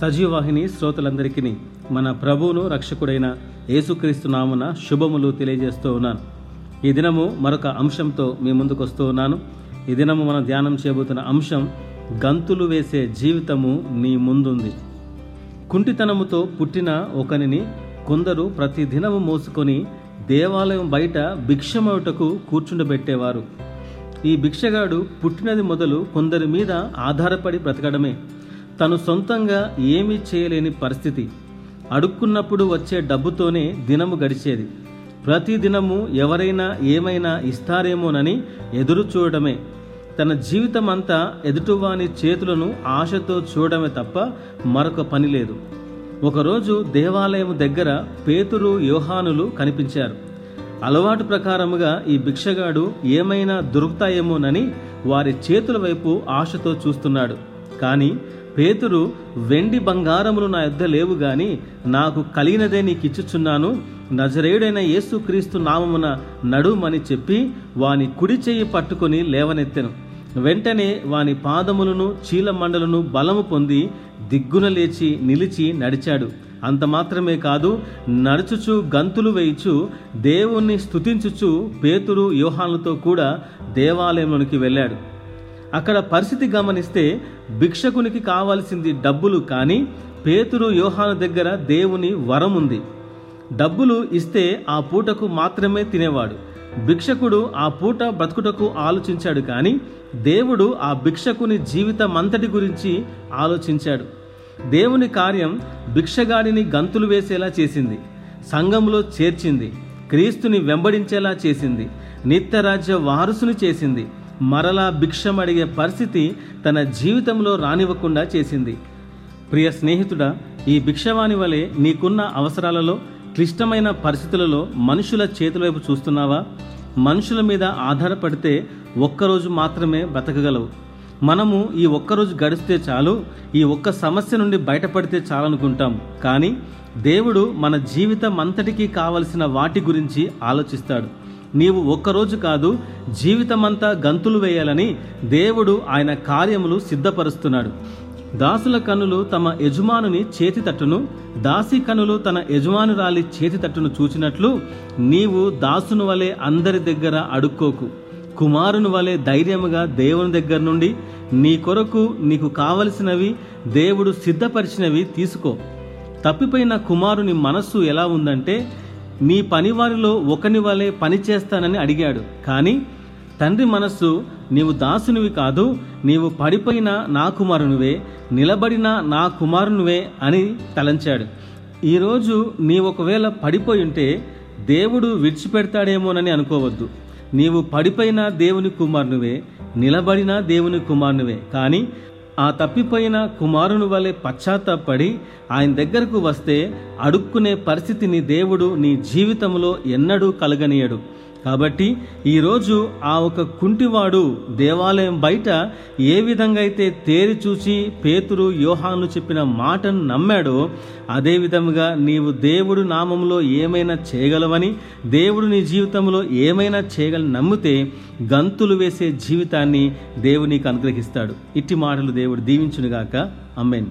సజీవవాహిని శ్రోతలందరికీ మన ప్రభువును రక్షకుడైన యేసుక్రీస్తు నామున శుభములు తెలియజేస్తూ ఉన్నాను. ఈ దినము మరొక అంశంతో మీ ముందుకు వస్తూ ఉన్నాను. ఈ దినము మనం ధ్యానం చేయబోతున్న అంశం గంతులు వేసే జీవితము నీ ముందుంది. కుంటితనముతో పుట్టిన ఒకనిని కొందరు ప్రతి దినము మోసుకొని దేవాలయం బయట భిక్షమవుటకు కూర్చుండబెట్టేవారు. ఈ భిక్షగాడు పుట్టినది మొదలు కొందరి మీద ఆధారపడి బ్రతకడమే. తను సొంతంగా ఏమీ చేయలేని పరిస్థితి. అడుక్కున్నప్పుడు వచ్చే డబ్బుతోనే దినము గడిచేది. ప్రతి దినము ఎవరైనా ఏమైనా ఇస్తారేమోనని ఎదురు చూడడమే. తన జీవితం అంతా ఎదుటివాని చేతులను ఆశతో చూడడమే తప్ప మరొక పని లేదు. ఒకరోజు దేవాలయం దగ్గర పేతురు యోహానులు కనిపించారు. అలవాటు ప్రకారముగా ఈ భిక్షగాడు ఏమైనా దొరుకుతాయేమోనని వారి చేతుల వైపు ఆశతో చూస్తున్నాడు. కానీ పేతురు వెండి బంగారములు నా యొద్ద లేవు గాని నాకు కలిగినదే నీకు ఇచ్చుచున్నాను నజరేయుడైన యేసుక్రీస్తు నామమున నడుమని చెప్పి వాని కుడి చెయ్యి పట్టుకొని లేవనెత్తెను. వెంటనే వాని పాదములను చీలమండలను బలము పొంది దిగ్గున లేచి నిలిచి నడిచాడు. అంత మాత్రమే కాదు నడుచుచు గంతులు వేయిచు దేవుణ్ణి స్థుతించుచు పేతురు వ్యూహాలతో కూడా దేవాలయంలోనికి వెళ్ళాడు. అక్కడ పరిస్థితి గమనిస్తే భిక్షకునికి కావాల్సింది డబ్బులు కానీ పేతురు యోహాను దగ్గర దేవుని వరం ఉంది. డబ్బులు ఇస్తే ఆ పూటకు మాత్రమే తినేవాడు. భిక్షకుడు ఆ పూట బ్రతుకుటకు ఆలోచించాడు కానీ దేవుడు ఆ భిక్షకుని జీవితం అంతటి గురించి ఆలోచించాడు. దేవుని కార్యం భిక్షగాడిని గంతులు వేసేలా చేసింది. సంఘంలో చేర్చింది. క్రీస్తుని వెంబడించేలా చేసింది. నిత్యరాజ్య వారసుని చేసింది. మరలా భిక్షం అడిగే పరిస్థితి తన జీవితంలో రానివ్వకుండా చేసింది. ప్రియ స్నేహితుడా ఈ భిక్షవాణి వలె నీకున్న అవసరాలలో క్లిష్టమైన పరిస్థితులలో మనుషుల చేతుల వైపు చూస్తున్నావా? మనుషుల మీద ఆధారపడితే ఒక్కరోజు మాత్రమే బ్రతకగలవు. మనము ఈ ఒక్కరోజు గడిస్తే చాలు ఈ ఒక్క సమస్య నుండి బయటపడితే చాలనుకుంటాం. కానీ దేవుడు మన జీవితం అంతటికీ కావలసిన వాటి గురించి ఆలోచిస్తాడు. నీవు ఒక్కరోజు కాదు జీవితమంతా గంతులు వేయాలని దేవుడు ఆయన కార్యములు సిద్ధపరుస్తున్నాడు. దాసుల కనులు తమ యజమానుని చేతి తట్టును దాసి కనులు తన యజమానురాలి చేతి తట్టును చూచినట్లు నీవు దాసును వలె అందరి దగ్గర అడుక్కోకు. కుమారుని వలె ధైర్యముగా దేవుని దగ్గర నుండి నీ కొరకు నీకు కావలసినవి దేవుడు సిద్ధపరిచినవి తీసుకో. తప్పిపోయిన కుమారుని మనస్సు ఎలా ఉందంటే నీ పనివారిలో ఒకని వలె పని చేస్తానని అడిగాడు. కానీ తండ్రి మనస్సు నీవు దాసునివి కాదు నీవు పడిపోయిన నా కుమారునివే నిలబడిన నా కుమారునివే అని తలంచాడు. ఈరోజు నీ ఒకవేళ పడిపోయి ఉంటే దేవుడు విడిచిపెడతాడేమోనని అనుకోవద్దు. నీవు పడిపోయిన దేవుని కుమారునివే నిలబడిన దేవుని కుమారునివే. కానీ ఆ తప్పిపోయిన కుమారుని వలె పశ్చాత్తాపడి ఆయన దగ్గరకు వస్తే అడుక్కునే పరిస్థితిని దేవుడు నీ జీవితంలో ఎన్నడూ కలగనీయడు. కాబట్టి ఈరోజు ఆ ఒక కుంటివాడు దేవాలయం బయట ఏ విధంగా అయితే తేరి చూచి పేతురు యోహాను చెప్పిన మాటను నమ్మాడో అదే విధముగా నీవు దేవుడు నామంలో ఏమైనా చేయగలవని దేవుడు నీ జీవితంలో ఏమైనా చేయగలని నమ్మితే గంతులు వేసే జీవితాన్ని దేవుడు నీకు అనుగ్రహిస్తాడు. ఇట్టి మాటలు దేవుడు దీవించునుగాక. అమ్మేన్